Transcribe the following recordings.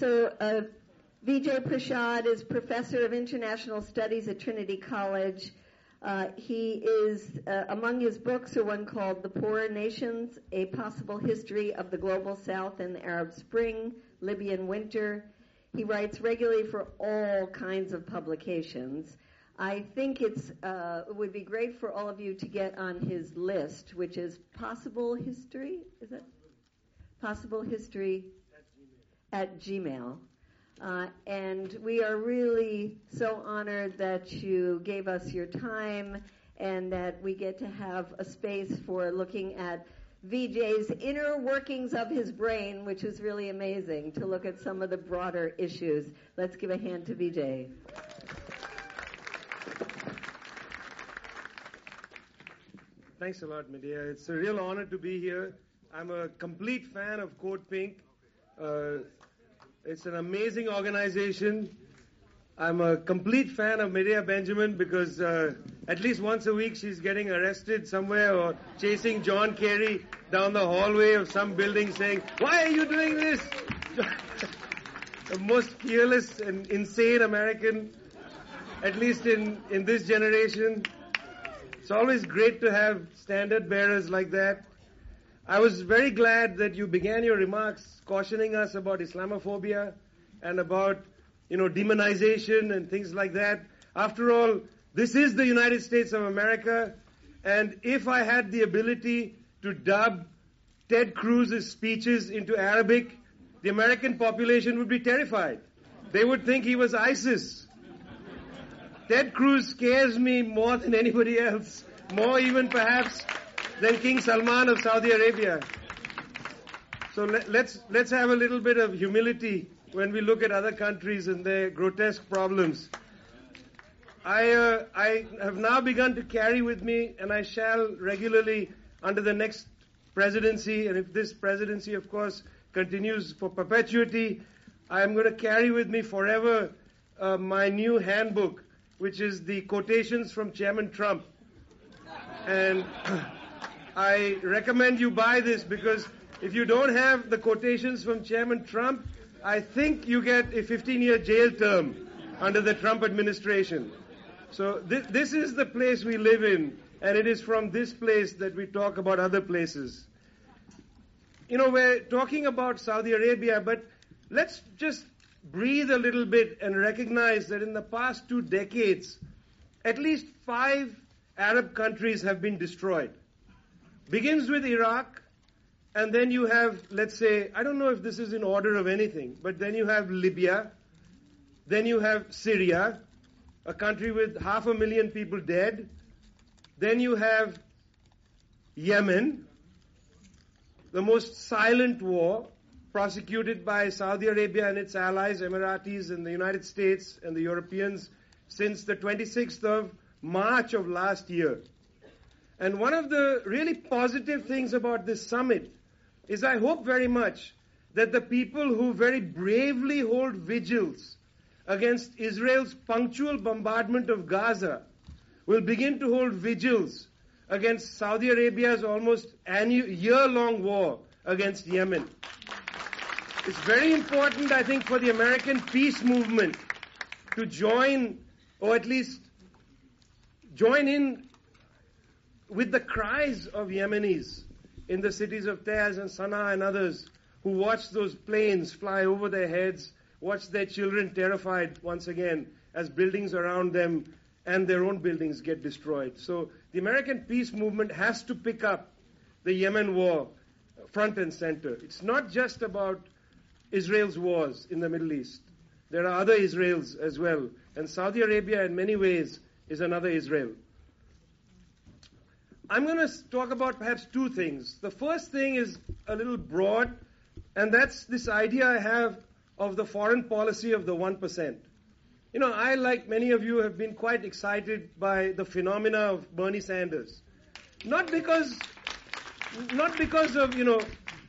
So, uh, Vijay Prashad is professor of international studies at Trinity College. Uh, he is, uh, among his books are one called The Poorer Nations, A Possible History of the Global South and the Arab Spring, Libyan Winter. He writes regularly for all kinds of publications. I think it's, uh, it would be great for all of you to get on his list, which is Possible History, is it? Possible History at Gmail. Uh, and we are really so honored that you gave us your time and that we get to have a space for looking at Vijay's inner workings of his brain, which is really amazing to look at some of the broader issues. Let's give a hand to Vijay. Thanks a lot, Medea. It's a real honor to be here. I'm a complete fan of Code Pink. Uh, it's an amazing organization. I'm a complete fan of Medea Benjamin because uh, at least once a week she's getting arrested somewhere or chasing John Kerry down the hallway of some building saying, Why are you doing this? the most fearless and insane American, at least in, in this generation. It's always great to have standard bearers like that. I was very glad that you began your remarks cautioning us about Islamophobia and about, you know, demonization and things like that. After all, this is the United States of America, and if I had the ability to dub Ted Cruz's speeches into Arabic, the American population would be terrified. They would think he was ISIS. Ted Cruz scares me more than anybody else, more even perhaps than King Salman of Saudi Arabia. So let, let's, let's have a little bit of humility when we look at other countries and their grotesque problems. I, uh, I have now begun to carry with me, and I shall regularly under the next presidency, and if this presidency, of course, continues for perpetuity, I am going to carry with me forever uh, my new handbook, which is the quotations from Chairman Trump. And I recommend you buy this because if you don't have the quotations from Chairman Trump, I think you get a 15 year jail term under the Trump administration. So th- this is the place we live in, and it is from this place that we talk about other places. You know, we're talking about Saudi Arabia, but let's just breathe a little bit and recognize that in the past two decades, at least five Arab countries have been destroyed begins with Iraq, and then you have, let's say, I don't know if this is in order of anything, but then you have Libya, then you have Syria, a country with half a million people dead, then you have Yemen, the most silent war prosecuted by Saudi Arabia and its allies, Emiratis and the United States and the Europeans, since the 26th of March of last year. And one of the really positive things about this summit is I hope very much that the people who very bravely hold vigils against Israel's punctual bombardment of Gaza will begin to hold vigils against Saudi Arabia's almost year long war against Yemen. It's very important, I think, for the American peace movement to join, or at least join in with the cries of Yemenis in the cities of Taiz and Sana'a and others who watch those planes fly over their heads, watch their children terrified once again as buildings around them and their own buildings get destroyed. So the American peace movement has to pick up the Yemen war front and center. It's not just about Israel's wars in the Middle East. There are other Israels as well. And Saudi Arabia, in many ways, is another Israel. I'm going to talk about perhaps two things. The first thing is a little broad, and that's this idea I have of the foreign policy of the 1%. You know, I, like many of you, have been quite excited by the phenomena of Bernie Sanders. Not because, not because of, you know,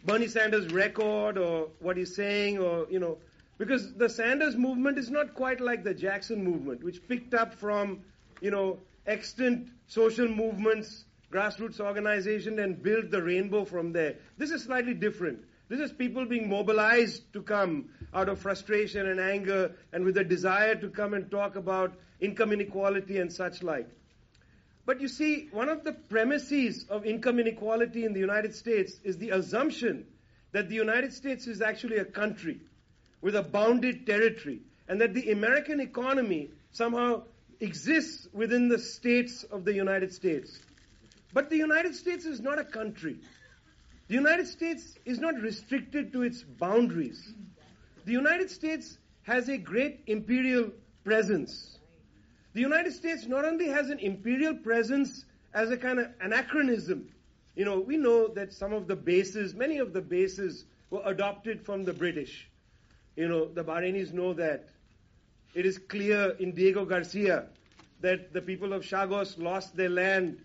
Bernie Sanders' record or what he's saying or, you know, because the Sanders movement is not quite like the Jackson movement, which picked up from, you know, extant social movements grassroots organization and build the rainbow from there. This is slightly different. This is people being mobilized to come out of frustration and anger and with a desire to come and talk about income inequality and such like. But you see, one of the premises of income inequality in the United States is the assumption that the United States is actually a country with a bounded territory and that the American economy somehow exists within the states of the United States. But the United States is not a country. The United States is not restricted to its boundaries. The United States has a great imperial presence. The United States not only has an imperial presence as a kind of anachronism, you know, we know that some of the bases, many of the bases were adopted from the British. You know, the Bahrainis know that. It is clear in Diego Garcia that the people of Chagos lost their land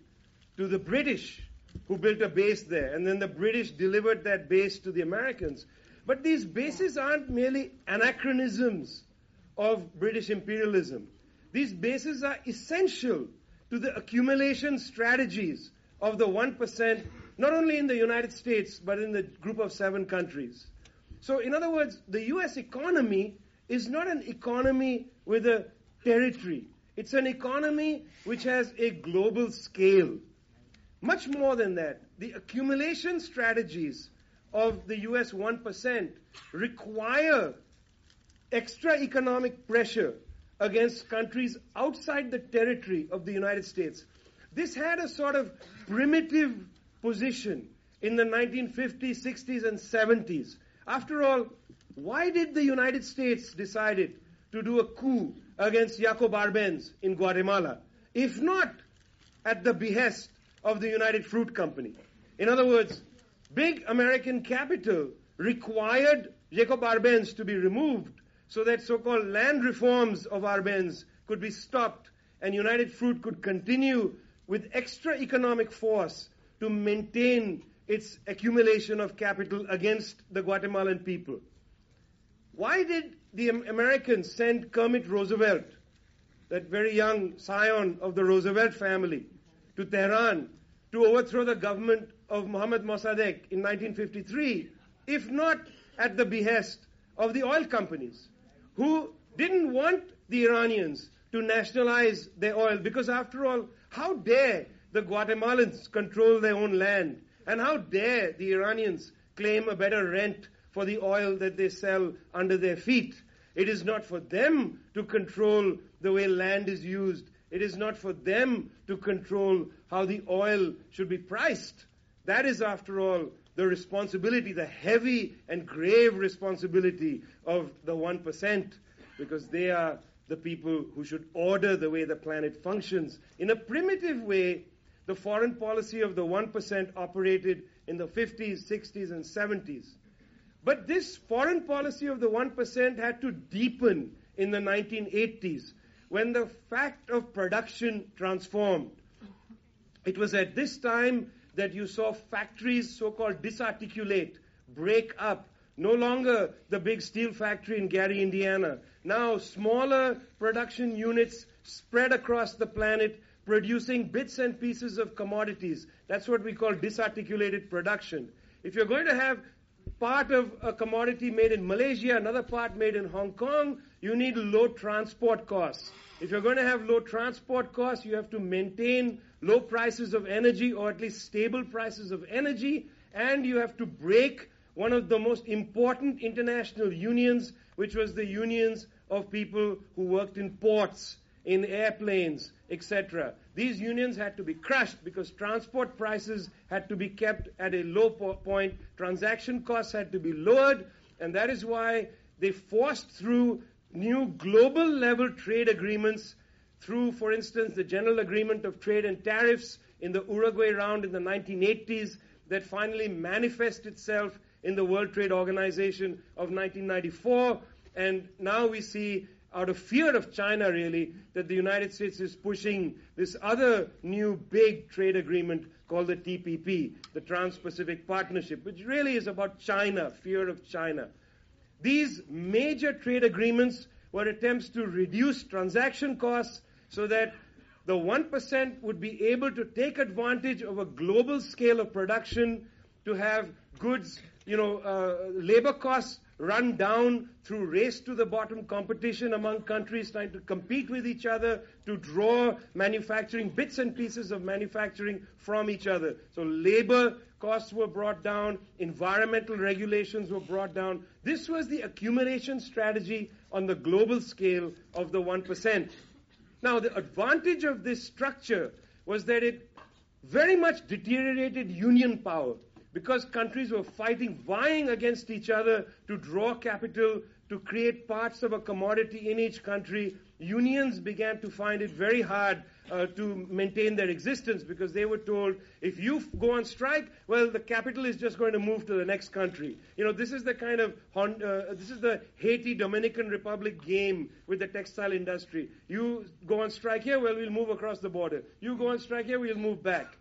to the British who built a base there. And then the British delivered that base to the Americans. But these bases aren't merely anachronisms of British imperialism. These bases are essential to the accumulation strategies of the 1%, not only in the United States, but in the group of seven countries. So, in other words, the US economy is not an economy with a territory. It's an economy which has a global scale. Much more than that, the accumulation strategies of the US 1% require extra economic pressure against countries outside the territory of the United States. This had a sort of primitive position in the 1950s, 60s, and 70s. After all, why did the United States decide to do a coup against Jacob Arbenz in Guatemala, if not at the behest of the United Fruit Company. In other words, big American capital required Jacob Arbenz to be removed so that so-called land reforms of Arbenz could be stopped and United Fruit could continue with extra economic force to maintain its accumulation of capital against the Guatemalan people. Why did the Americans send Kermit Roosevelt, that very young scion of the Roosevelt family, to Tehran to overthrow the government of Mohammad Mossadegh in 1953, if not at the behest of the oil companies, who didn't want the Iranians to nationalize their oil, because after all, how dare the Guatemalans control their own land? And how dare the Iranians claim a better rent for the oil that they sell under their feet? It is not for them to control the way land is used. It is not for them to control how the oil should be priced. That is, after all, the responsibility, the heavy and grave responsibility of the 1%, because they are the people who should order the way the planet functions. In a primitive way, the foreign policy of the 1% operated in the 50s, 60s, and 70s. But this foreign policy of the 1% had to deepen in the 1980s when the fact of production transformed. It was at this time that you saw factories so called disarticulate, break up. No longer the big steel factory in Gary, Indiana. Now smaller production units spread across the planet producing bits and pieces of commodities. That's what we call disarticulated production. If you're going to have part of a commodity made in Malaysia, another part made in Hong Kong, you need low transport costs. If you're going to have low transport costs, you have to maintain low prices of energy or at least stable prices of energy, and you have to break one of the most important international unions, which was the unions of people who worked in ports, in airplanes, etc. These unions had to be crushed because transport prices had to be kept at a low po- point, transaction costs had to be lowered, and that is why they forced through new global level trade agreements through, for instance, the General Agreement of Trade and Tariffs in the Uruguay round in the 1980s that finally manifest itself in the World Trade Organization of 1994. And now we see, out of fear of China really, that the United States is pushing this other new big trade agreement called the TPP, the Trans-Pacific Partnership, which really is about China, fear of China. These major trade agreements were attempts to reduce transaction costs so that the 1% would be able to take advantage of a global scale of production to have goods you know, uh, labor costs run down through race to the bottom competition among countries trying to compete with each other to draw manufacturing bits and pieces of manufacturing from each other. So labor costs were brought down, environmental regulations were brought down. This was the accumulation strategy on the global scale of the 1%. Now, the advantage of this structure was that it very much deteriorated union power because countries were fighting, vying against each other to draw capital, to create parts of a commodity in each country, unions began to find it very hard uh, to maintain their existence because they were told if you go on strike, well, the capital is just going to move to the next country. You know, this is the kind of uh, this is the Haiti Dominican Republic game with the textile industry. You go on strike here, well, we'll move across the border. You go on strike here, we'll move back.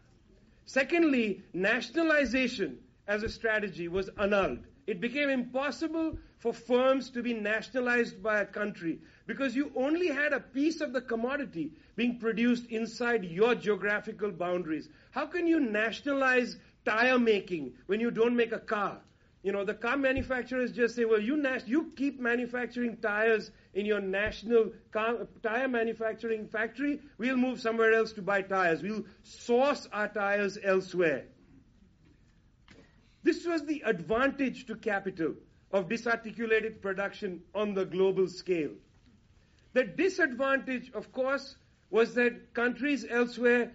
Secondly, nationalization as a strategy was annulled. It became impossible for firms to be nationalized by a country because you only had a piece of the commodity being produced inside your geographical boundaries. How can you nationalize tire making when you don't make a car? You know, the car manufacturers just say, well, you, nas- you keep manufacturing tires in your national car, tire manufacturing factory. We'll move somewhere else to buy tires. We'll source our tires elsewhere. This was the advantage to capital of disarticulated production on the global scale. The disadvantage, of course, was that countries elsewhere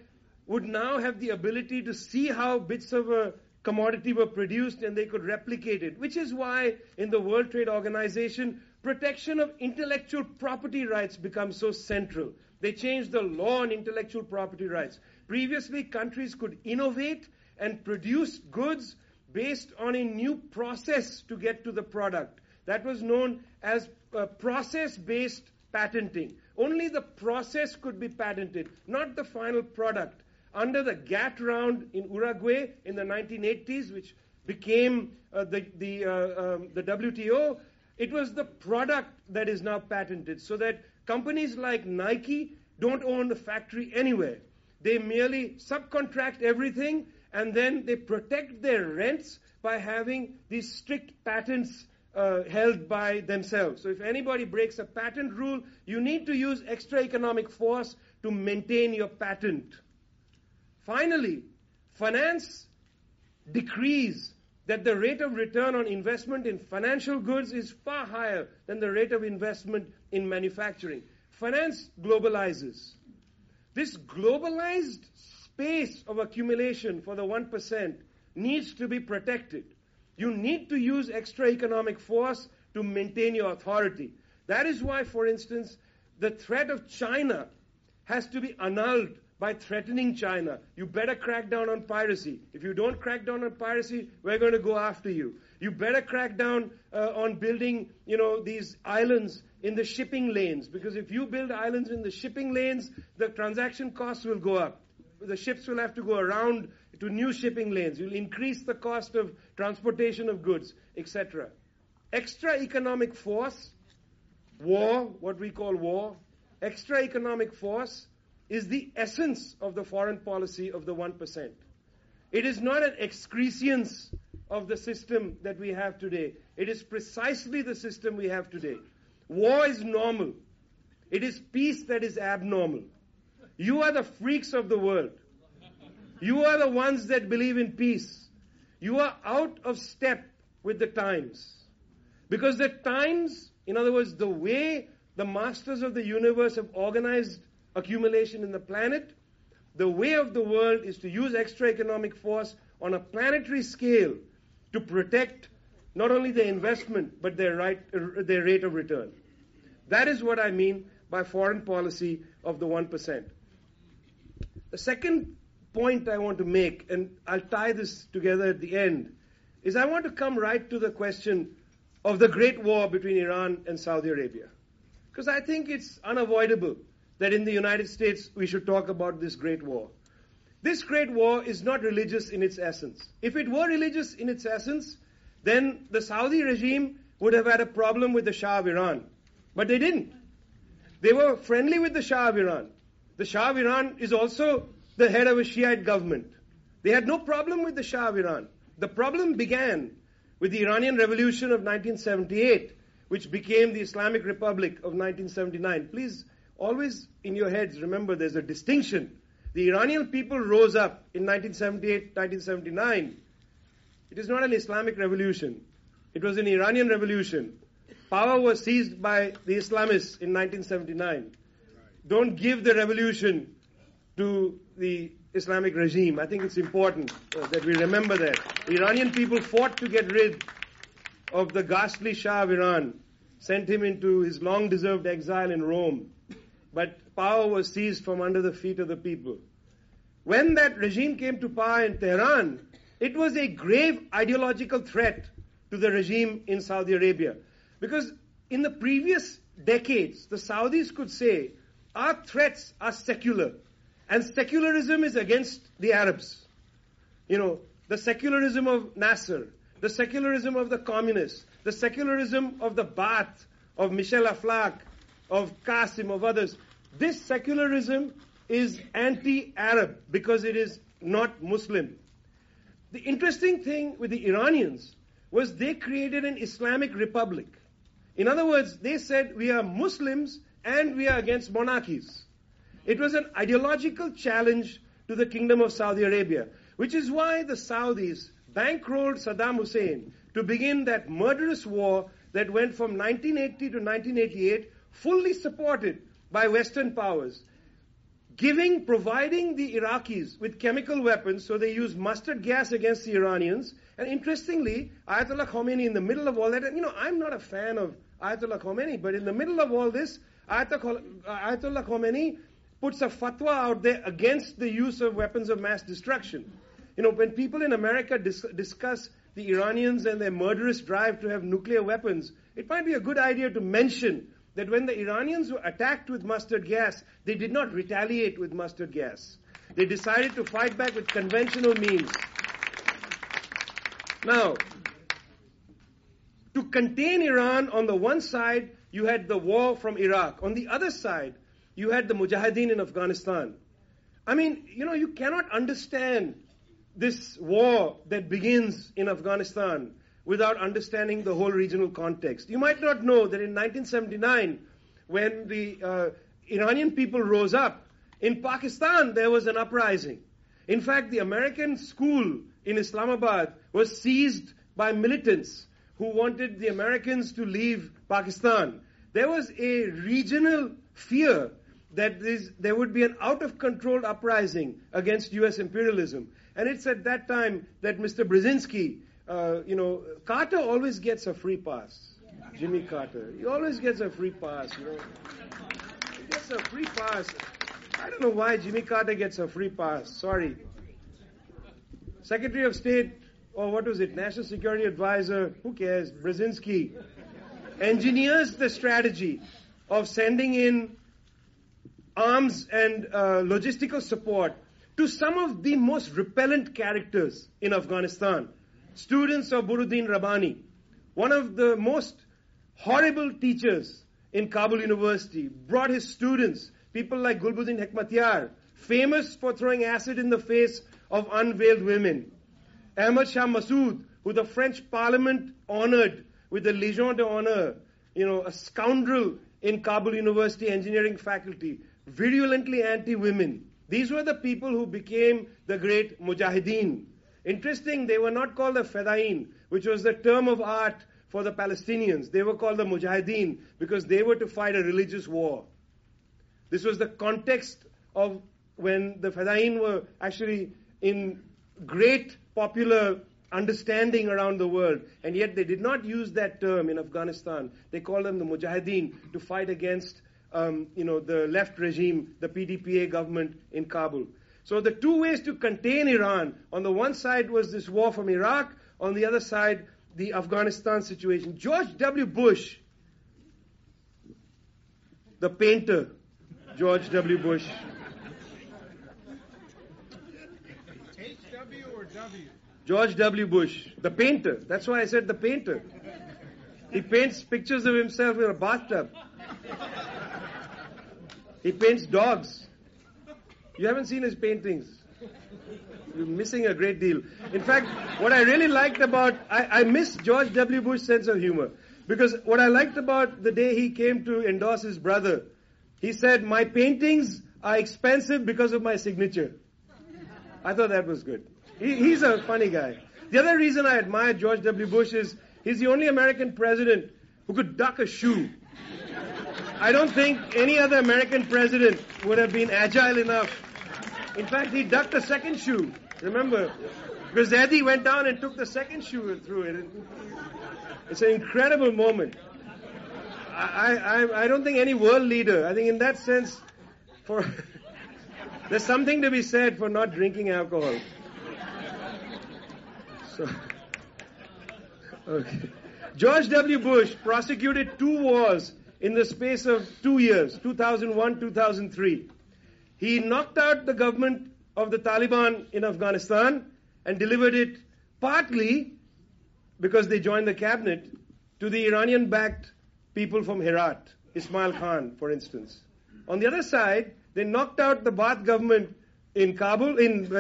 would now have the ability to see how bits of a commodity were produced and they could replicate it, which is why in the World Trade Organization, protection of intellectual property rights becomes so central. They changed the law on intellectual property rights. Previously, countries could innovate and produce goods based on a new process to get to the product. That was known as uh, process based patenting. Only the process could be patented, not the final product under the GATT round in Uruguay in the 1980s, which became uh, the, the, uh, um, the WTO, it was the product that is now patented. So that companies like Nike don't own the factory anywhere. They merely subcontract everything and then they protect their rents by having these strict patents uh, held by themselves. So if anybody breaks a patent rule, you need to use extra economic force to maintain your patent. Finally, finance decrees that the rate of return on investment in financial goods is far higher than the rate of investment in manufacturing. Finance globalizes. This globalized space of accumulation for the 1% needs to be protected. You need to use extra economic force to maintain your authority. That is why, for instance, the threat of China has to be annulled by threatening China. You better crack down on piracy. If you don't crack down on piracy, we're going to go after you. You better crack down uh, on building, you know, these islands in the shipping lanes because if you build islands in the shipping lanes, the transaction costs will go up. The ships will have to go around to new shipping lanes. You'll increase the cost of transportation of goods, etc. Extra economic force, war, what we call war, extra economic force is the essence of the foreign policy of the 1%. It is not an excrescence of the system that we have today. It is precisely the system we have today. War is normal. It is peace that is abnormal. You are the freaks of the world. You are the ones that believe in peace. You are out of step with the times. Because the times, in other words, the way the masters of the universe have organized accumulation in the planet, the way of the world is to use extra economic force on a planetary scale to protect not only their investment but their right uh, their rate of return. That is what I mean by foreign policy of the 1%. The second point I want to make, and I'll tie this together at the end, is I want to come right to the question of the great war between Iran and Saudi Arabia. Because I think it's unavoidable that in the United States we should talk about this great war. This great war is not religious in its essence. If it were religious in its essence, then the Saudi regime would have had a problem with the Shah of Iran. But they didn't. They were friendly with the Shah of Iran. The Shah of Iran is also the head of a Shiite government. They had no problem with the Shah of Iran. The problem began with the Iranian Revolution of 1978, which became the Islamic Republic of 1979. Please always in your heads remember there's a distinction. The Iranian people rose up in 1978, 1979. It is not an Islamic revolution. It was an Iranian revolution. Power was seized by the Islamists in 1979. Don't give the revolution to the Islamic regime. I think it's important uh, that we remember that. The Iranian people fought to get rid of the ghastly Shah of Iran, sent him into his long deserved exile in Rome. But power was seized from under the feet of the people. When that regime came to power in Tehran, it was a grave ideological threat to the regime in Saudi Arabia. Because in the previous decades, the Saudis could say, our threats are secular. And secularism is against the Arabs. You know, the secularism of Nasser, the secularism of the communists, the secularism of the Ba'ath, of Michel Aflaq, of Qasim, of others. This secularism is anti-Arab because it is not Muslim. The interesting thing with the Iranians was they created an Islamic republic. In other words, they said we are Muslims and we are against monarchies. It was an ideological challenge to the kingdom of Saudi Arabia, which is why the Saudis bankrolled Saddam Hussein to begin that murderous war that went from 1980 to 1988, fully supported by Western powers, giving, providing the Iraqis with chemical weapons, so they use mustard gas against the Iranians. And interestingly, Ayatollah Khomeini, in the middle of all that, and you know, I'm not a fan of Ayatollah Khomeini, but in the middle of all this, Ayatollah uh, Khomeini puts a fatwa out there against the use of weapons of mass destruction. You know, when people in America dis- discuss the Iranians and their murderous drive to have nuclear weapons, it might be a good idea to mention that when the Iranians were attacked with mustard gas, they did not retaliate with mustard gas. They decided to fight back with conventional means. Now, to contain Iran, on the one side, you had the war from Iraq. On the other side, you had the Mujahideen in Afghanistan. I mean, you know, you cannot understand this war that begins in Afghanistan without understanding the whole regional context. You might not know that in 1979, when the uh, Iranian people rose up, in Pakistan there was an uprising. In fact, the American school in Islamabad was seized by militants who wanted the Americans to leave Pakistan. There was a regional fear that there would be an out of control uprising against US imperialism. And it's at that time that Mr. Brzezinski, uh, you know, Carter always gets a free pass. Jimmy Carter. He always gets a free pass, you know. He gets a free pass. I don't know why Jimmy Carter gets a free pass. Sorry. Secretary of State, or what was it, National Security Advisor, who cares, Brzezinski, engineers the strategy of sending in arms and uh, logistical support to some of the most repellent characters in Afghanistan. Students of Burhanuddin Rabbani, one of the most horrible teachers in Kabul University, brought his students, people like Gulbuddin Hekmatyar, famous for throwing acid in the face of unveiled women. Ahmad Shah Massoud, who the French parliament honored with the Legion d'honneur, you know, a scoundrel in Kabul University engineering faculty, virulently anti-women. These were the people who became the great mujahideen. Interesting, they were not called the Fedayeen, which was the term of art for the Palestinians. They were called the mujahideen because they were to fight a religious war. This was the context of when the Fedayeen were actually in great popular understanding around the world. And yet they did not use that term in Afghanistan. They called them the mujahideen to fight against um, you know, the left regime, the PDPA government in Kabul. So the two ways to contain Iran, on the one side was this war from Iraq, on the other side, the Afghanistan situation. George W. Bush, the painter, George W. Bush. H-W or W? George W. Bush, the painter. That's why I said the painter. He paints pictures of himself in a bathtub. He paints dogs. You haven't seen his paintings. You're missing a great deal. In fact, what I really liked about, I, I miss George W. Bush's sense of humor. Because what I liked about the day he came to endorse his brother, he said, my paintings are expensive because of my signature. I thought that was good. He, he's a funny guy. The other reason I admire George W. Bush is he's the only American president who could duck a shoe. I don't think any other American president would have been agile enough. In fact, he ducked a second shoe. Remember? Because Eddie went down and took the second shoe through it. It's an incredible moment. I, I, I don't think any world leader, I think in that sense, for there's something to be said for not drinking alcohol. So, okay. George W. Bush prosecuted two wars in the space of two years, 2001, 2003. He knocked out the government of the Taliban in Afghanistan and delivered it partly because they joined the cabinet to the Iranian backed people from Herat, Ismail Khan, for instance. On the other side, they knocked out the Baath government in Kabul, in, uh,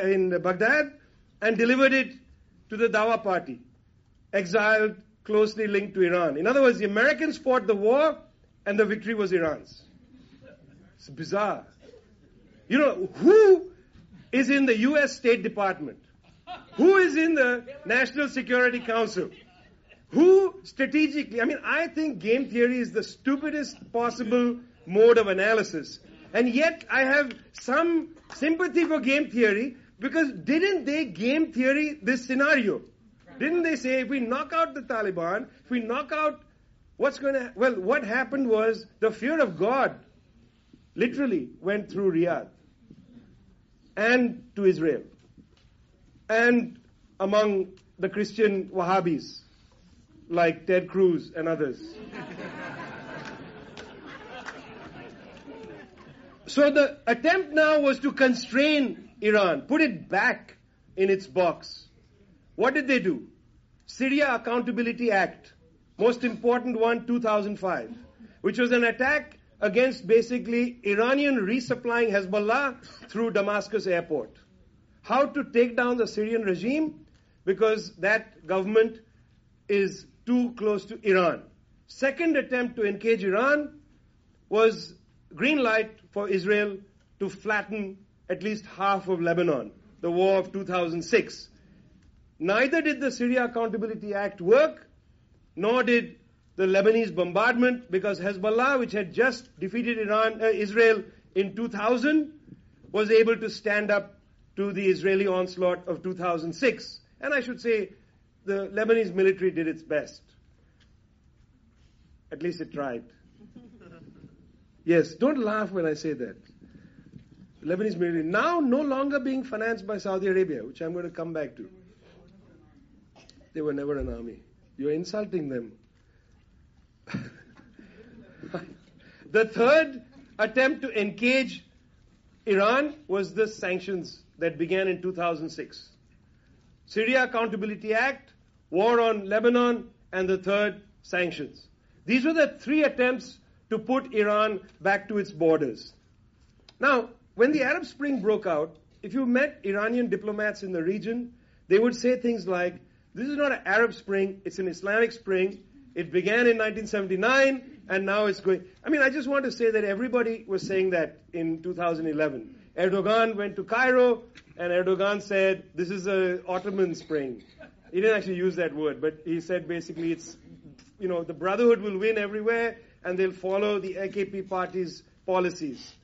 in Baghdad, and delivered it to the Dawa party, exiled, closely linked to Iran. In other words, the Americans fought the war, and the victory was Iran's. It's bizarre. You know, who is in the U.S. State Department? Who is in the National Security Council? Who strategically, I mean, I think game theory is the stupidest possible mode of analysis. And yet I have some sympathy for game theory because didn't they game theory this scenario? Didn't they say if we knock out the Taliban, if we knock out what's going to, well, what happened was the fear of God literally went through Riyadh and to Israel and among the Christian Wahhabis like Ted Cruz and others. so the attempt now was to constrain Iran, put it back in its box. What did they do? Syria Accountability Act, most important one, 2005, which was an attack against basically Iranian resupplying Hezbollah through Damascus airport. How to take down the Syrian regime? Because that government is too close to Iran. Second attempt to engage Iran was green light for Israel to flatten at least half of Lebanon, the war of 2006. Neither did the Syria Accountability Act work, nor did the Lebanese bombardment, because Hezbollah, which had just defeated Iran, uh, Israel in 2000, was able to stand up to the Israeli onslaught of 2006. And I should say, the Lebanese military did its best. At least it tried. Yes, don't laugh when I say that. Lebanese military now no longer being financed by Saudi Arabia, which I'm going to come back to. They were never an army. You're insulting them. the third attempt to engage Iran was the sanctions that began in 2006. Syria Accountability Act, war on Lebanon, and the third, sanctions. These were the three attempts to put Iran back to its borders. Now, when the Arab Spring broke out, if you met Iranian diplomats in the region, they would say things like, this is not an Arab Spring, it's an Islamic Spring. It began in 1979 and now it's going. I mean, I just want to say that everybody was saying that in 2011. Erdogan went to Cairo and Erdogan said, this is an Ottoman Spring. He didn't actually use that word, but he said basically it's, you know, the Brotherhood will win everywhere and they'll follow the AKP party's policies.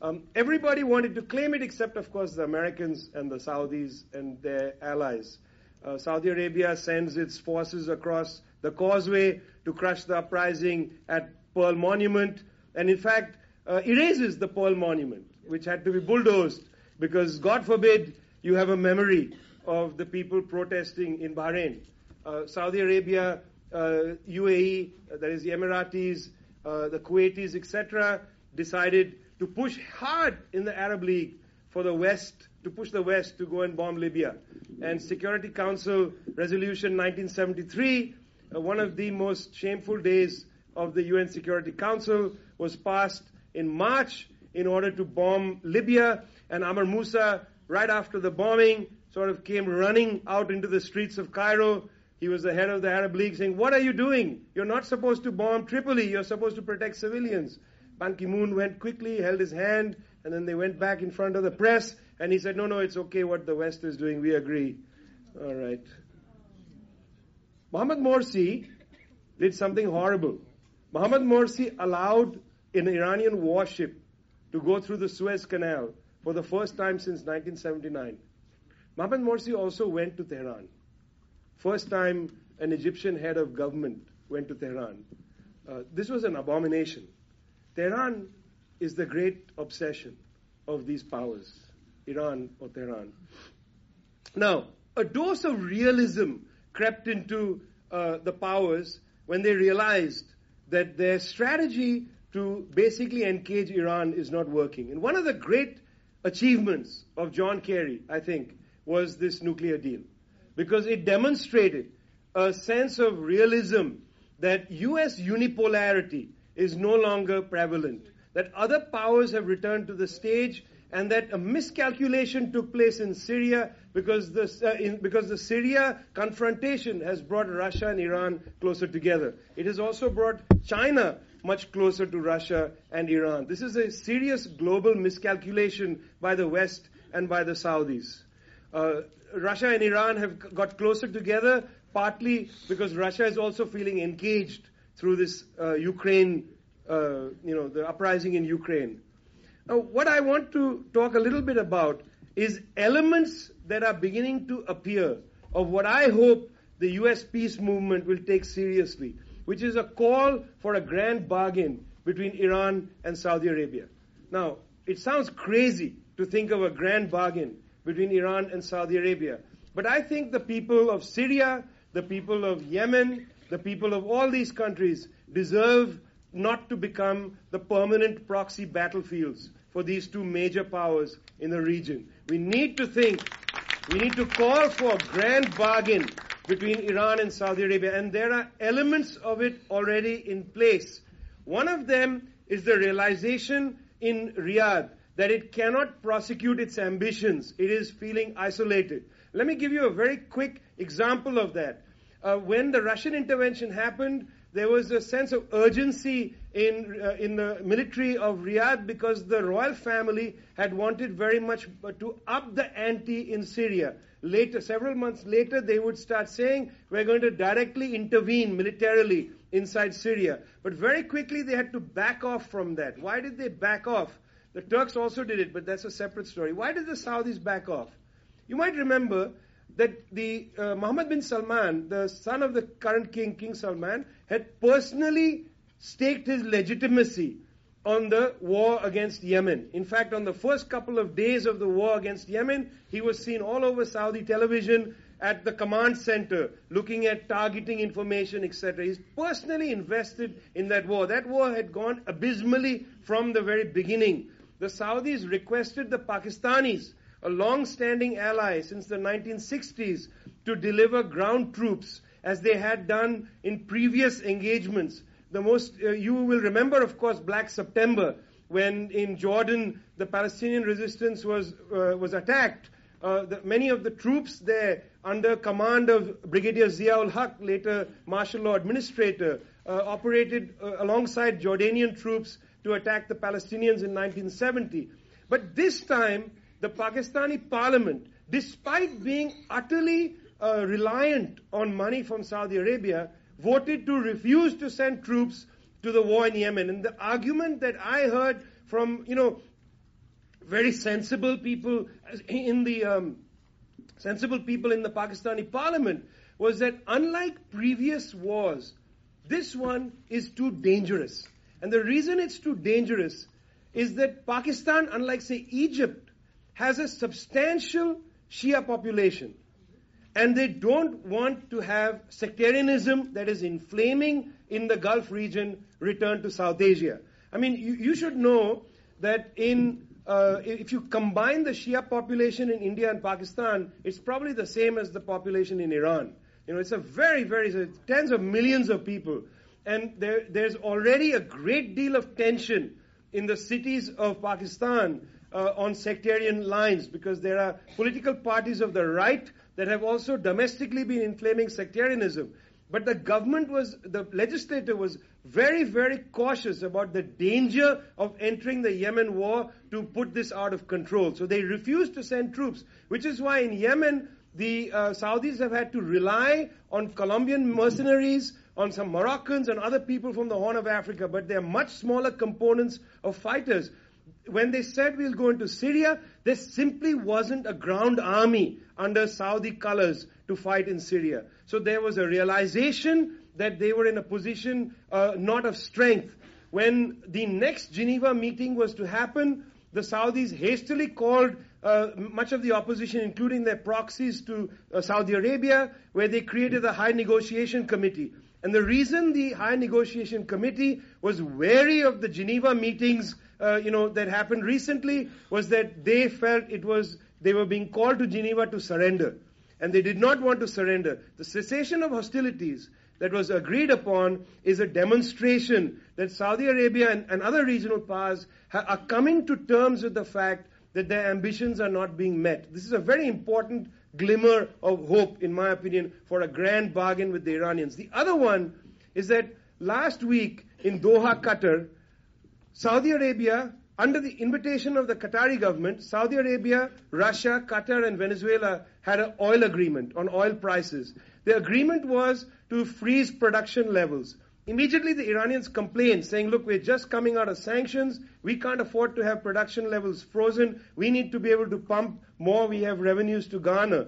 Um, everybody wanted to claim it except, of course, the Americans and the Saudis and their allies. Uh, Saudi Arabia sends its forces across the causeway to crush the uprising at Pearl Monument, and in fact, uh, erases the Pearl Monument, which had to be bulldozed because, God forbid, you have a memory of the people protesting in Bahrain. Uh, Saudi Arabia, UAE, uh, uh, that is the Emiratis, uh, the Kuwaitis, etc., decided to push hard in the Arab League for the West, to push the West to go and bomb Libya. And Security Council Resolution 1973, uh, Uh, one of the most shameful days of the UN Security Council, was passed in March in order to bomb Libya. And Amr Moussa right after the bombing, sort of came running out into the streets of Cairo. He was the head of the Arab League saying, What are you doing? You're not supposed to bomb Tripoli. You're supposed to protect civilians. Ban Ki moon went quickly, held his hand, and then they went back in front of the press, and he said, No, no, it's okay what the West is doing. We agree. All right. Mohammad Morsi did something horrible. Mohammad Morsi allowed an Iranian warship to go through the Suez Canal for the first time since 1979. Mohammad Morsi also went to Tehran. First time an Egyptian head of government went to Tehran. Uh, this was an abomination. Tehran is the great obsession of these powers, Iran or Tehran. Now, a dose of realism crept into uh, the powers when they realized that their strategy to basically engage Iran is not working. And one of the great achievements of John Kerry, I think, was this nuclear deal. Because it demonstrated a sense of realism that US unipolarity is no longer prevalent, that other powers have returned to the stage, and that a miscalculation took place in Syria because the, uh, in, because the Syria confrontation has brought Russia and Iran closer together. It has also brought China much closer to Russia and Iran. This is a serious global miscalculation by the West and by the Saudis. Uh, Russia and Iran have got closer together partly because Russia is also feeling engaged through this uh, Ukraine, uh, you know, the uprising in Ukraine. Now, what I want to talk a little bit about is elements that are beginning to appear of what I hope the U.S. peace movement will take seriously, which is a call for a grand bargain between Iran and Saudi Arabia. Now, it sounds crazy to think of a grand bargain between Iran and Saudi Arabia. But I think the people of Syria, the people of Yemen, the people of all these countries deserve not to become the permanent proxy battlefields for these two major powers in the region. We need to think, we need to call for a grand bargain between Iran and Saudi Arabia, and there are elements of it already in place. One of them is the realization in Riyadh that it cannot prosecute its ambitions. It is feeling isolated. Let me give you a very quick example of that. Uh, when the Russian intervention happened, there was a sense of urgency in, uh, in the military of Riyadh because the royal family had wanted very much to up the ante in Syria. Later, several months later, they would start saying, we're going to directly intervene militarily inside Syria. But very quickly, they had to back off from that. Why did they back off? The Turks also did it, but that's a separate story. Why did the Saudis back off? You might remember that the uh, Mohammed bin Salman, the son of the current king, King Salman, had personally staked his legitimacy on the war against Yemen. In fact, on the first couple of days of the war against Yemen, he was seen all over Saudi television at the command center, looking at targeting information, etc. He's personally invested in that war. That war had gone abysmally from the very beginning the Saudis requested the Pakistanis, a long standing ally since the 1960s, to deliver ground troops as they had done in previous engagements. The most, uh, you will remember, of course, Black September, when in Jordan the Palestinian resistance was, uh, was attacked. Uh, the, many of the troops there, under command of Brigadier Ziaul Haq, later martial law administrator, uh, operated uh, alongside Jordanian troops to attack the Palestinians in 1970. But this time, the Pakistani parliament, despite being utterly uh, reliant on money from Saudi Arabia, voted to refuse to send troops to the war in Yemen. And the argument that I heard from, you know, very sensible people in the um, sensible people in the Pakistani parliament was that unlike previous wars, this one is too dangerous. And the reason it's too dangerous is that Pakistan, unlike, say, Egypt, has a substantial Shia population. And they don't want to have sectarianism that is inflaming in the Gulf region return to South Asia. I mean, you, you should know that in uh, if you combine the Shia population in India and Pakistan, it's probably the same as the population in Iran. You know, it's a very, very tens of millions of people and there, there's already a great deal of tension in the cities of Pakistan uh, on sectarian lines because there are political parties of the right that have also domestically been inflaming sectarianism. But the government was, the legislature was very, very cautious about the danger of entering the Yemen war to put this out of control. So they refused to send troops, which is why in Yemen, the uh, Saudis have had to rely on Colombian mercenaries, on some Moroccans and other people from the Horn of Africa, but they're much smaller components of fighters. When they said we'll go into Syria, there simply wasn't a ground army under Saudi colors to fight in Syria. So there was a realization that they were in a position uh, not of strength. When the next Geneva meeting was to happen, the Saudis hastily called uh, much of the opposition, including their proxies to uh, Saudi Arabia, where they created the high negotiation committee. And the reason the high negotiation committee was wary of the Geneva meetings, uh, you know, that happened recently was that they felt it was they were being called to Geneva to surrender, and they did not want to surrender. The cessation of hostilities that was agreed upon is a demonstration that Saudi Arabia and, and other regional powers ha- are coming to terms with the fact that their ambitions are not being met. This is a very important glimmer of hope, in my opinion, for a grand bargain with the Iranians. The other one is that last week in Doha, Qatar, Saudi Arabia, under the invitation of the Qatari government, Saudi Arabia, Russia, Qatar, and Venezuela had an oil agreement on oil prices. The agreement was to freeze production levels. Immediately the Iranians complained, saying, look, we're just coming out of sanctions. We can't afford to have production levels frozen. We need to be able to pump more. We have revenues to garner.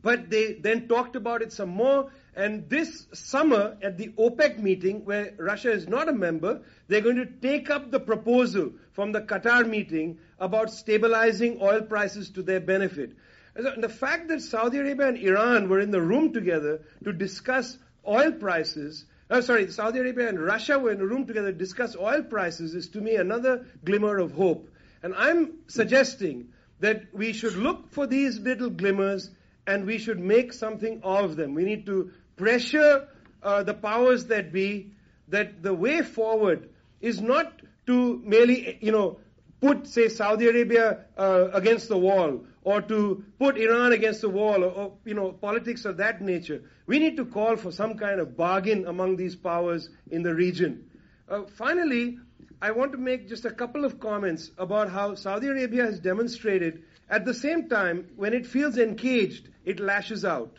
But they then talked about it some more. And this summer at the OPEC meeting, where Russia is not a member, they're going to take up the proposal from the Qatar meeting about stabilizing oil prices to their benefit. And the fact that Saudi Arabia and Iran were in the room together to discuss oil prices Oh, sorry, Saudi Arabia and Russia were in a room together to discuss oil prices is to me another glimmer of hope. And I'm suggesting that we should look for these little glimmers and we should make something of them. We need to pressure uh, the powers that be that the way forward is not to merely, you know, put, say, Saudi Arabia uh, against the wall or to put Iran against the wall or, or, you know, politics of that nature. We need to call for some kind of bargain among these powers in the region. Uh, finally, I want to make just a couple of comments about how Saudi Arabia has demonstrated at the same time, when it feels encaged, it lashes out.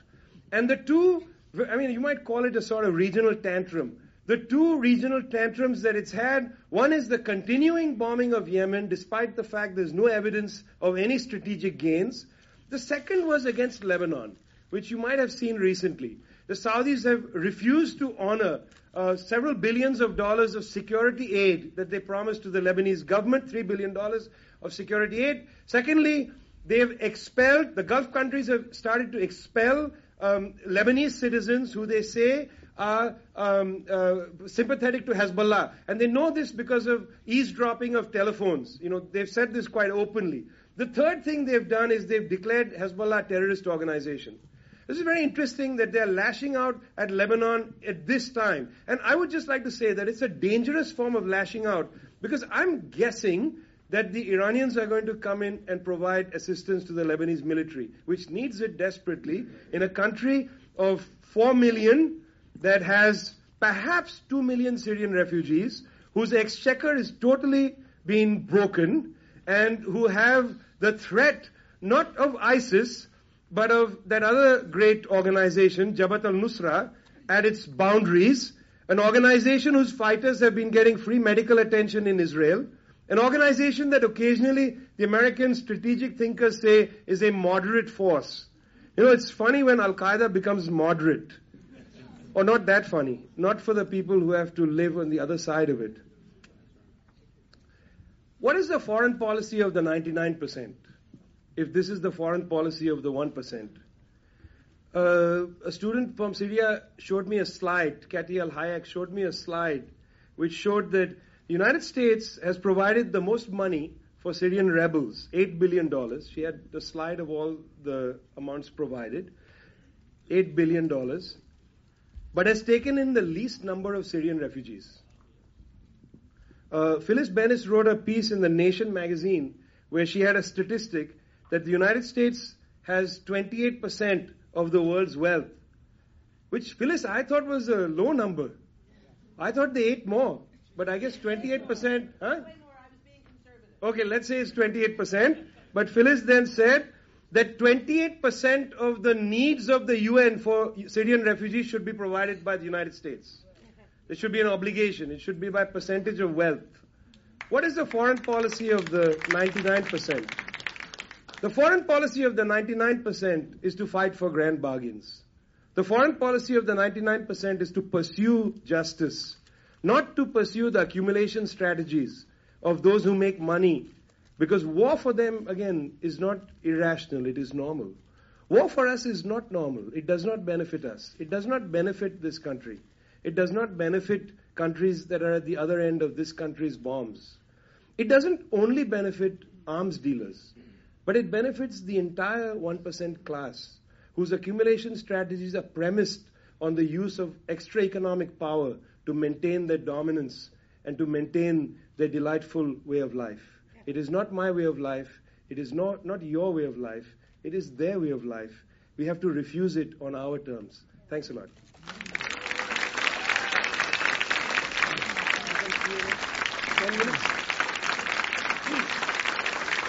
And the two, I mean, you might call it a sort of regional tantrum. The two regional tantrums that it's had, one is the continuing bombing of Yemen, despite the fact there's no evidence of any strategic gains. The second was against Lebanon, which you might have seen recently. The Saudis have refused to honor uh, several billions of dollars of security aid that they promised to the Lebanese government, $3 billion of security aid. Secondly, they've expelled, the Gulf countries have started to expel um, Lebanese citizens who they say are um, uh, sympathetic to Hezbollah. And they know this because of eavesdropping of telephones. You know, they've said this quite openly. The third thing they've done is they've declared Hezbollah a terrorist organization. This is very interesting that they're lashing out at Lebanon at this time. And I would just like to say that it's a dangerous form of lashing out because I'm guessing that the Iranians are going to come in and provide assistance to the Lebanese military, which needs it desperately in a country of 4 million that has perhaps 2 million Syrian refugees whose exchequer is totally being broken and who have the threat not of ISIS but of that other great organization, Jabhat al-Nusra, at its boundaries, an organization whose fighters have been getting free medical attention in Israel, an organization that occasionally the American strategic thinkers say is a moderate force. You know, it's funny when Al Qaeda becomes moderate. Or not that funny. Not for the people who have to live on the other side of it. What is the foreign policy of the 99%? If this is the foreign policy of the 1%. Uh, a student from Syria showed me a slide, Katy Al Hayek showed me a slide which showed that the United States has provided the most money for Syrian rebels, $8 billion. She had the slide of all the amounts provided. $8 billion but has taken in the least number of Syrian refugees. Uh, Phyllis Bennis wrote a piece in the Nation magazine where she had a statistic that the United States has 28% of the world's wealth, which Phyllis I thought was a low number. I thought they ate more, but I guess 28%, huh? Okay, let's say it's 28%. But Phyllis then said that 28% of the needs of the UN for Syrian refugees should be provided by the United States. It should be an obligation. It should be by percentage of wealth. What is the foreign policy of the 99%? The foreign policy of the 99% is to fight for grand bargains. The foreign policy of the 99% is to pursue justice, not to pursue the accumulation strategies of those who make money because war for them, again, is not irrational, it is normal. War for us is not normal. It does not benefit us. It does not benefit this country. It does not benefit countries that are at the other end of this country's bombs. It doesn't only benefit arms dealers, but it benefits the entire 1% class whose accumulation strategies are premised on the use of extra economic power to maintain their dominance and to maintain their delightful way of life. It is not my way of life. It is not, not your way of life. It is their way of life. We have to refuse it on our terms. Thanks a lot.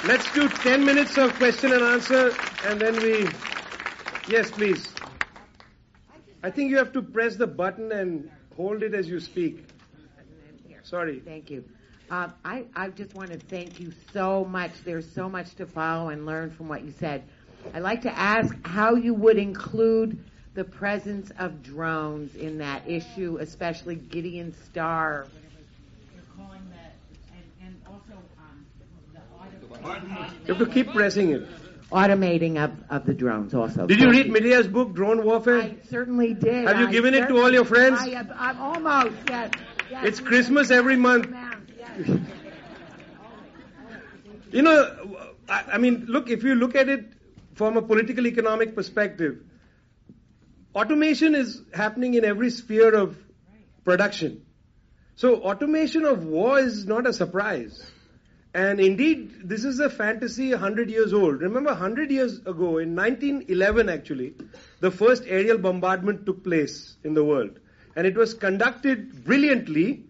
Let's do ten minutes of question and answer, and then we. Yes, please. I think you have to press the button and hold it as you speak. Sorry. Thank you. Uh, I, I just want to thank you so much. There's so much to follow and learn from what you said. I'd like to ask how you would include the presence of drones in that issue, especially Gideon Star. You have to keep pressing it. Automating of, of the drones also. Did you read Medea's book, Drone Warfare? I certainly did. Have you I given it to all your friends? I have, I'm almost, yes. yes. It's Christmas every month. You know, I, I mean, look, if you look at it from a political economic perspective, automation is happening in every sphere of production. So automation of war is not a surprise. And indeed, this is a fantasy 100 years old. Remember, 100 years ago, in 1911 actually, the first aerial bombardment took place in the world. And it was conducted brilliantly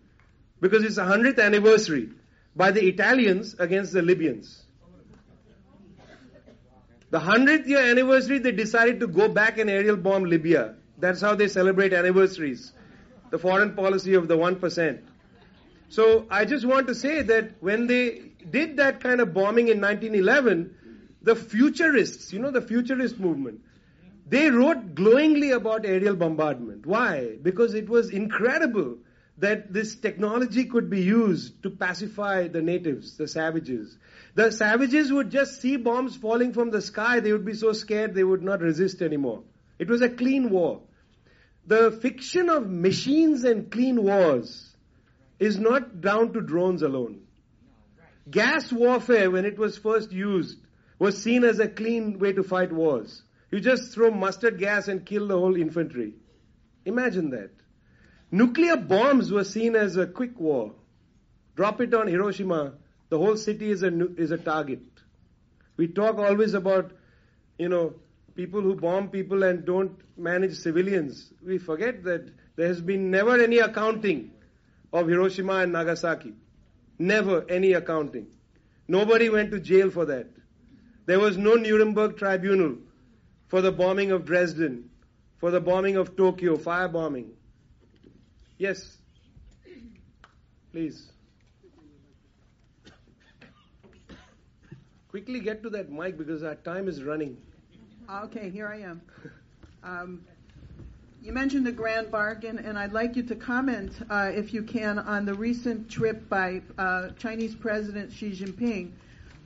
because it's the 100th anniversary by the Italians against the Libyans. The 100th year anniversary, they decided to go back and aerial bomb Libya. That's how they celebrate anniversaries. The foreign policy of the 1%. So I just want to say that when they did that kind of bombing in 1911, the futurists, you know, the futurist movement, they wrote glowingly about aerial bombardment. Why? Because it was incredible that this technology could be used to pacify the natives, the savages. The savages would just see bombs falling from the sky, they would be so scared they would not resist anymore. It was a clean war. The fiction of machines and clean wars is not down to drones alone. Gas warfare, when it was first used, was seen as a clean way to fight wars. You just throw mustard gas and kill the whole infantry. Imagine that. Nuclear bombs were seen as a quick war. Drop it on Hiroshima, the whole city is a, is a target. We talk always about, you know, people who bomb people and don't manage civilians. We forget that there has been never any accounting of Hiroshima and Nagasaki. Never any accounting. Nobody went to jail for that. There was no Nuremberg tribunal for the bombing of Dresden, for the bombing of Tokyo, firebombing. Yes. Please. Quickly get to that mic because our time is running. Okay, here I am. Um, you mentioned the grand bargain, and I'd like you to comment, uh, if you can, on the recent trip by uh, Chinese President Xi Jinping.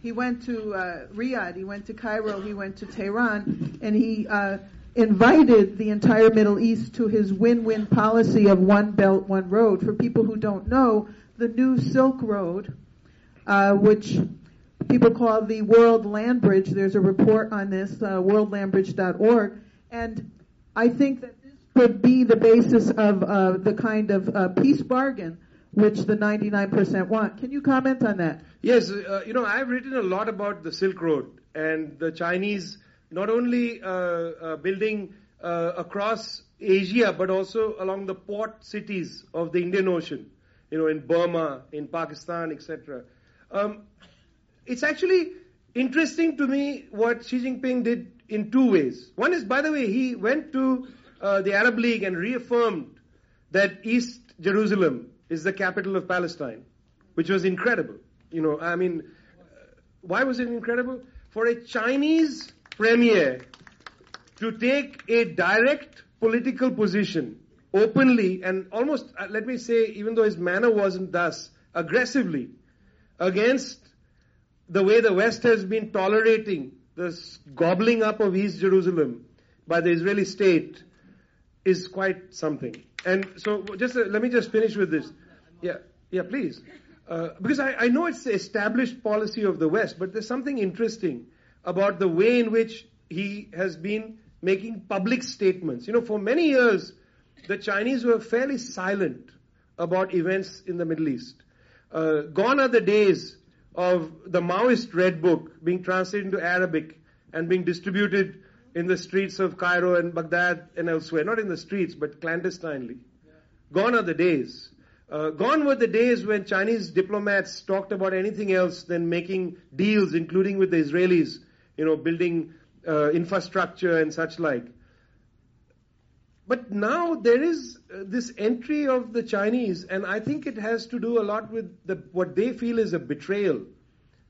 He went to uh, Riyadh, he went to Cairo, he went to Tehran, and he uh, invited the entire Middle East to his win-win policy of one belt, one road. For people who don't know, the new Silk Road, uh, which people call the World Land Bridge, there's a report on this, uh, worldlandbridge.org, and I think that this could be the basis of uh, the kind of uh, peace bargain which the 99% want. Can you comment on that? Yes, uh, you know, I've written a lot about the Silk Road and the Chinese not only uh, uh, building uh, across Asia but also along the port cities of the Indian Ocean, you know, in Burma, in Pakistan, etc. Um, it's actually interesting to me what Xi Jinping did in two ways. One is, by the way, he went to uh, the Arab League and reaffirmed that East Jerusalem is the capital of Palestine, which was incredible. You know, I mean, why was it incredible? For a Chinese premier to take a direct political position openly and almost, uh, let me say, even though his manner wasn't thus, aggressively against the way the West has been tolerating this gobbling up of East Jerusalem by the Israeli state is quite something. And so, just uh, let me just finish with this. Yeah, yeah, please. Uh, because I, I know it's the established policy of the West, but there's something interesting about the way in which he has been making public statements. You know, for many years, the Chinese were fairly silent about events in the Middle East. Uh, gone are the days of the Maoist Red Book being translated into Arabic and being distributed in the streets of Cairo and Baghdad and elsewhere. Not in the streets, but clandestinely. Gone are the days. Uh, gone were the days when Chinese diplomats talked about anything else than making deals, including with the Israelis, you know, building uh, infrastructure and such like. But now there is uh, this entry of the Chinese, and I think it has to do a lot with the, what they feel is a betrayal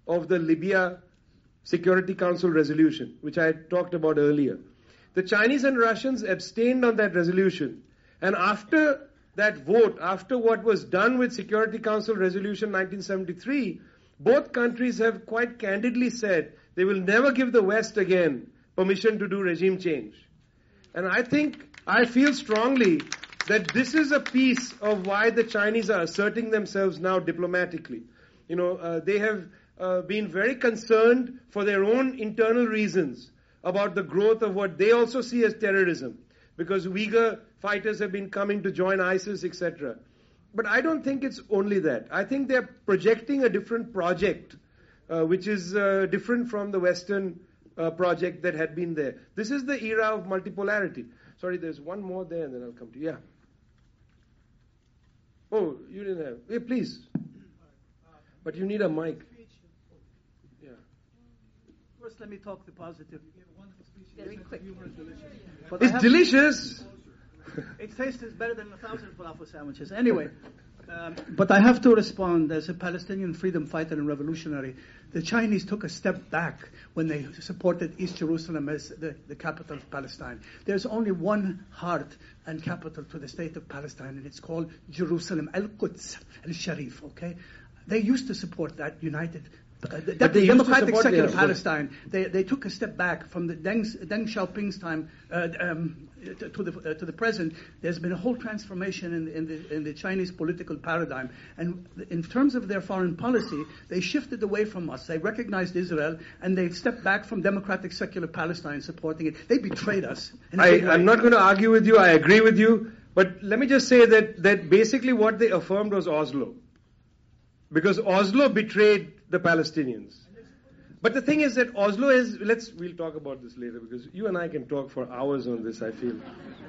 of the Libya Security Council resolution, which I talked about earlier. The Chinese and Russians abstained on that resolution. And after that vote, after what was done with Security Council Resolution 1973, both countries have quite candidly said they will never give the West again permission to do regime change. And I think, I feel strongly that this is a piece of why the Chinese are asserting themselves now diplomatically. You know, uh, they have uh, been very concerned for their own internal reasons about the growth of what they also see as terrorism, because Uyghur fighters have been coming to join ISIS, etc. But I don't think it's only that. I think they're projecting a different project, uh, which is uh, different from the Western uh, project that had been there. This is the era of multipolarity. Sorry, there's one more there, and then I'll come to you. Yeah. Oh, you didn't have. Hey, please. But you need a mic. Yeah. First, let me talk the positive. Very quick. But I It's have- delicious. It tastes better than a thousand falafel sandwiches. Anyway, um, but I have to respond as a Palestinian freedom fighter and revolutionary. The Chinese took a step back when they supported East Jerusalem as the, the capital of Palestine. There's only one heart and capital to the state of Palestine, and it's called Jerusalem, Al Quds, Al Sharif. Okay, they used to support that united. Uh, the, But they used to democratic the- secular Palestine. They, they took a step back from the Deng, Deng Xiaoping's time uh, um, to, the uh, to the present. There's been a whole transformation in, in the in the Chinese political paradigm, and in terms of their foreign policy, they shifted away from us. They recognized Israel, and they stepped back from democratic secular Palestine, supporting it. They betrayed us. I. I'm not going to argue with you. I agree with you. But let me just say that, that basically what they affirmed was Oslo. Because Oslo betrayed the Palestinians. But the thing is that Oslo is, let's, we'll talk about this later because you and I can talk for hours on this, I feel.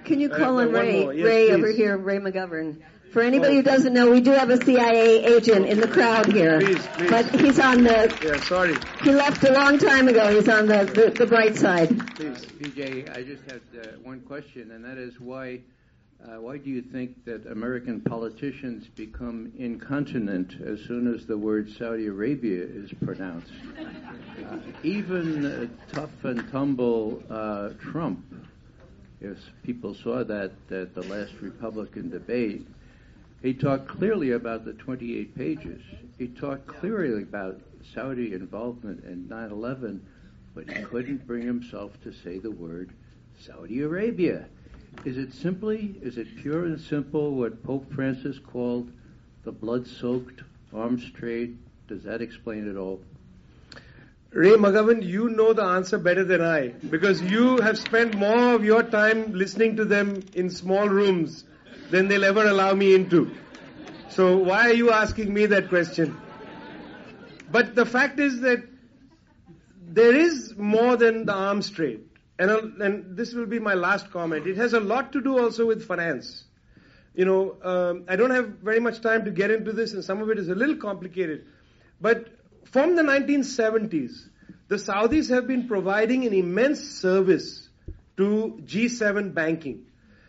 Can you Uh, call no, on Ray? Yes, Ray please. over here, Ray McGovern. For anybody who doesn't know, we do have a CIA agent in the crowd here. Please, please. But he's on the, Yeah, sorry. he left a long time ago. He's on the, the, the bright side. Please. PJ, I just had uh, one question, and that is why uh, why do you think that American politicians become incontinent as soon as the word Saudi Arabia is pronounced? Uh, even uh, tough and tumble uh, Trump, if people saw that at the last Republican debate, he talked clearly about the 28 pages. He talked clearly about Saudi involvement in 9 11, but he couldn't bring himself to say the word Saudi Arabia. Is it simply, is it pure and simple what Pope Francis called the blood soaked arms trade? Does that explain it all? Ray McGovern, you know the answer better than I because you have spent more of your time listening to them in small rooms than they'll ever allow me into. So why are you asking me that question? But the fact is that there is more than the arms trade. And, and this will be my last comment. It has a lot to do also with finance. You know, um, I don't have very much time to get into this, and some of it is a little complicated. But from the 1970s, the Saudis have been providing an immense service to G7 banking.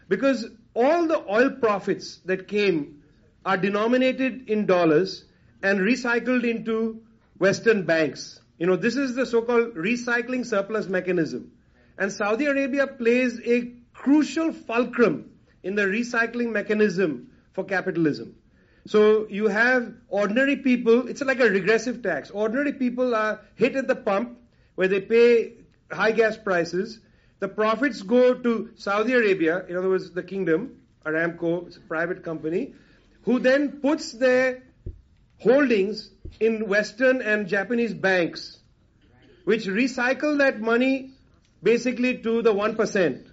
Because all the oil profits that came are denominated in dollars and recycled into Western banks. You know, this is the so-called recycling surplus mechanism. And Saudi Arabia plays a crucial fulcrum in the recycling mechanism for capitalism. So you have ordinary people, it's like a regressive tax. Ordinary people are hit at the pump where they pay high gas prices. The profits go to Saudi Arabia, in other words, the kingdom, Aramco, it's a private company, who then puts their holdings in Western and Japanese banks, which recycle that money basically to the 1%,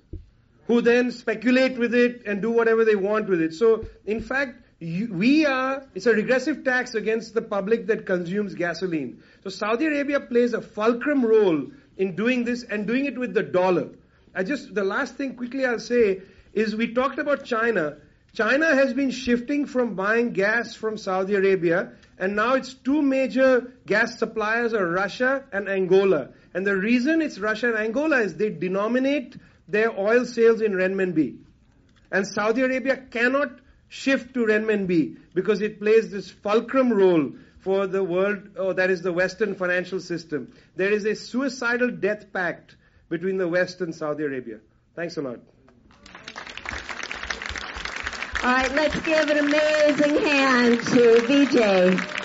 who then speculate with it and do whatever they want with it. So, in fact, you, we are, it's a regressive tax against the public that consumes gasoline. So Saudi Arabia plays a fulcrum role in doing this and doing it with the dollar. I just, the last thing quickly I'll say is we talked about China. China has been shifting from buying gas from Saudi Arabia and now its two major gas suppliers are Russia and Angola. And the reason it's Russia and Angola is they denominate their oil sales in renminbi. And Saudi Arabia cannot shift to renminbi because it plays this fulcrum role for the world, oh, that is the Western financial system. There is a suicidal death pact between the West and Saudi Arabia. Thanks a lot. All right, let's give an amazing hand to Vijay.